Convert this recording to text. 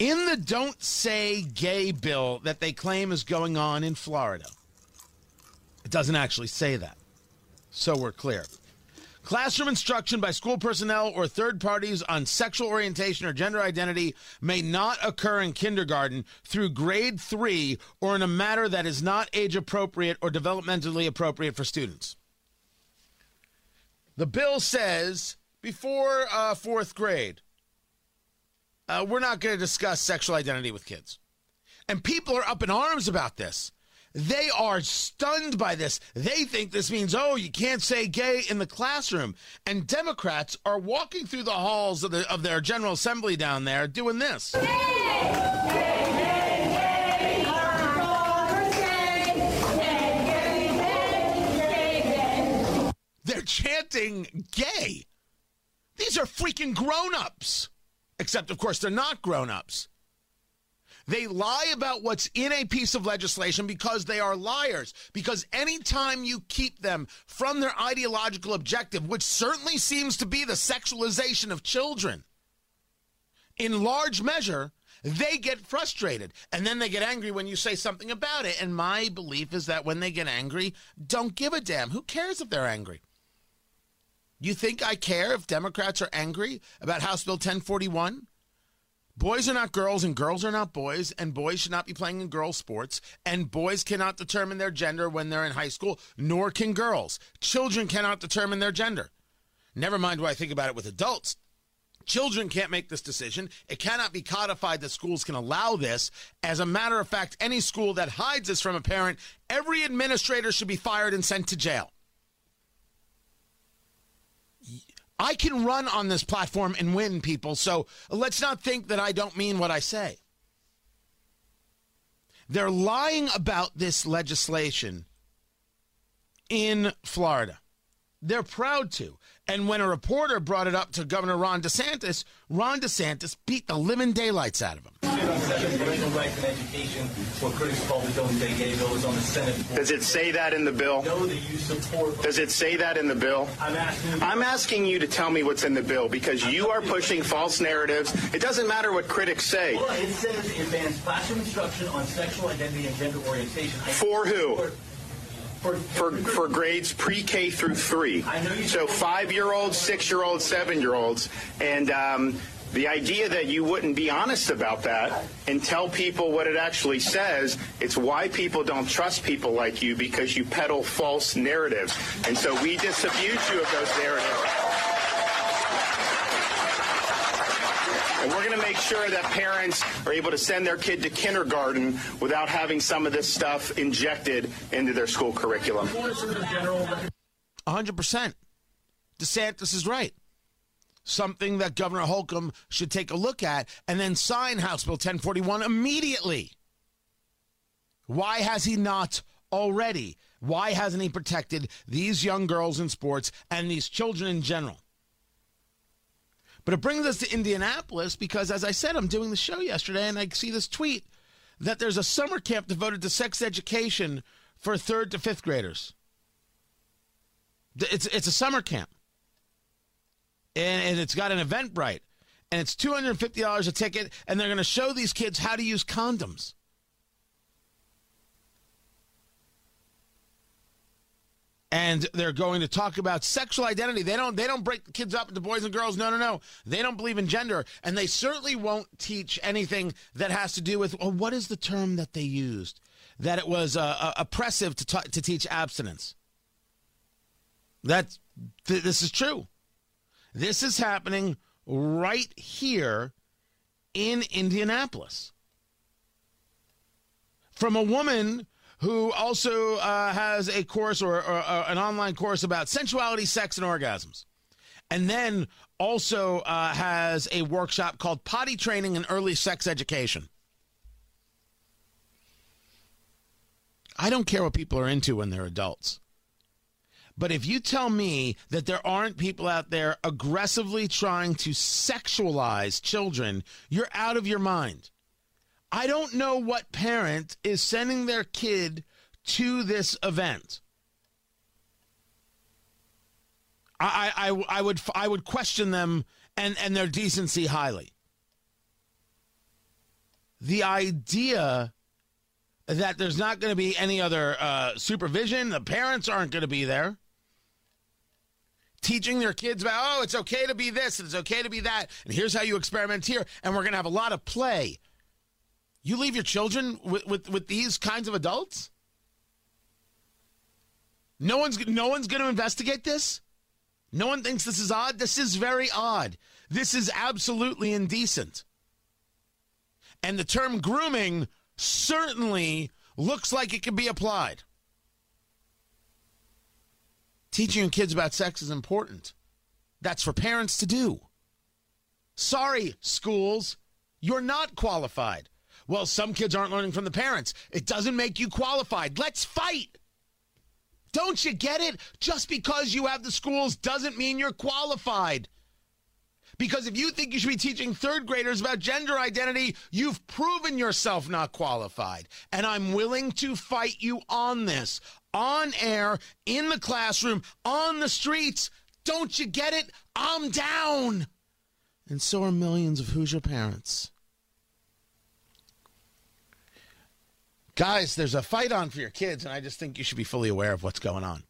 In the Don't Say Gay bill that they claim is going on in Florida, it doesn't actually say that. So we're clear. Classroom instruction by school personnel or third parties on sexual orientation or gender identity may not occur in kindergarten through grade three or in a manner that is not age appropriate or developmentally appropriate for students. The bill says before uh, fourth grade, uh, we're not going to discuss sexual identity with kids. And people are up in arms about this. They are stunned by this. They think this means, oh, you can't say gay in the classroom. And Democrats are walking through the halls of, the, of their General Assembly down there doing this. They're chanting gay. These are freaking grown ups. Except, of course, they're not grown ups. They lie about what's in a piece of legislation because they are liars. Because anytime you keep them from their ideological objective, which certainly seems to be the sexualization of children, in large measure, they get frustrated and then they get angry when you say something about it. And my belief is that when they get angry, don't give a damn. Who cares if they're angry? You think I care if Democrats are angry about House Bill 1041? Boys are not girls and girls are not boys, and boys should not be playing in girls' sports, and boys cannot determine their gender when they're in high school, nor can girls. Children cannot determine their gender. Never mind what I think about it with adults. Children can't make this decision. It cannot be codified that schools can allow this. As a matter of fact, any school that hides this from a parent, every administrator should be fired and sent to jail. I can run on this platform and win, people. So let's not think that I don't mean what I say. They're lying about this legislation in Florida. They're proud to. And when a reporter brought it up to Governor Ron DeSantis, Ron DeSantis beat the living daylights out of him. Does it say that in the bill? Does it say that in the bill? I'm asking you to tell me what's in the bill because you are pushing false narratives. It doesn't matter what critics say. Well, it says advanced classroom instruction on sexual identity and gender orientation. For who? For, for grades pre-K through three. So five-year-olds, six-year-olds, seven-year-olds, and um, the idea that you wouldn't be honest about that and tell people what it actually says, it's why people don't trust people like you because you peddle false narratives. And so we disabuse you of those narratives. And we're going to make sure that parents are able to send their kid to kindergarten without having some of this stuff injected into their school curriculum. 100%. DeSantis is right. Something that Governor Holcomb should take a look at and then sign House Bill 1041 immediately. Why has he not already? Why hasn't he protected these young girls in sports and these children in general? But it brings us to Indianapolis because, as I said, I'm doing the show yesterday and I see this tweet that there's a summer camp devoted to sex education for third to fifth graders. It's, it's a summer camp. And, and it's got an Eventbrite. And it's $250 a ticket. And they're going to show these kids how to use condoms. And they're going to talk about sexual identity. They don't they don't break kids up into boys and girls. No, no, no. They don't believe in gender, and they certainly won't teach anything that has to do with well, what is the term that they used that it was uh, uh, oppressive to t- to teach abstinence. That th- this is true. This is happening right here in Indianapolis. From a woman who also uh, has a course or, or, or, an online course about sensuality, sex, and orgasms. And then also uh, has a workshop called Potty Training and Early Sex Education. I don't care what people are into when they're adults. But if you tell me that there aren't people out there aggressively trying to sexualize children, you're out of your mind. I don't know what parent is sending their kid to this event. I, I, I would I would question them and, and their decency highly. the idea that there's not going to be any other uh, supervision, the parents aren't going to be there. Teaching their kids about, oh, it's okay to be this, and it's okay to be that, and here's how you experiment here, and we're going to have a lot of play. You leave your children with, with, with these kinds of adults? No one's no one's going to investigate this. No one thinks this is odd. This is very odd. This is absolutely indecent. And the term grooming certainly looks like it could be applied. Teaching your kids about sex is important. That's for parents to do. Sorry, schools, you're not qualified. Well, some kids aren't learning from the parents. It doesn't make you qualified. Let's fight. Don't you get it? Just because you have the schools doesn't mean you're qualified. Because if you think you should be teaching third graders about gender identity, you've proven yourself not qualified. And I'm willing to fight you on this, on air, in the classroom, on the streets. Don't you get it? I'm down. And so are millions of Hoosier parents. Guys, there's a fight on for your kids, and I just think you should be fully aware of what's going on.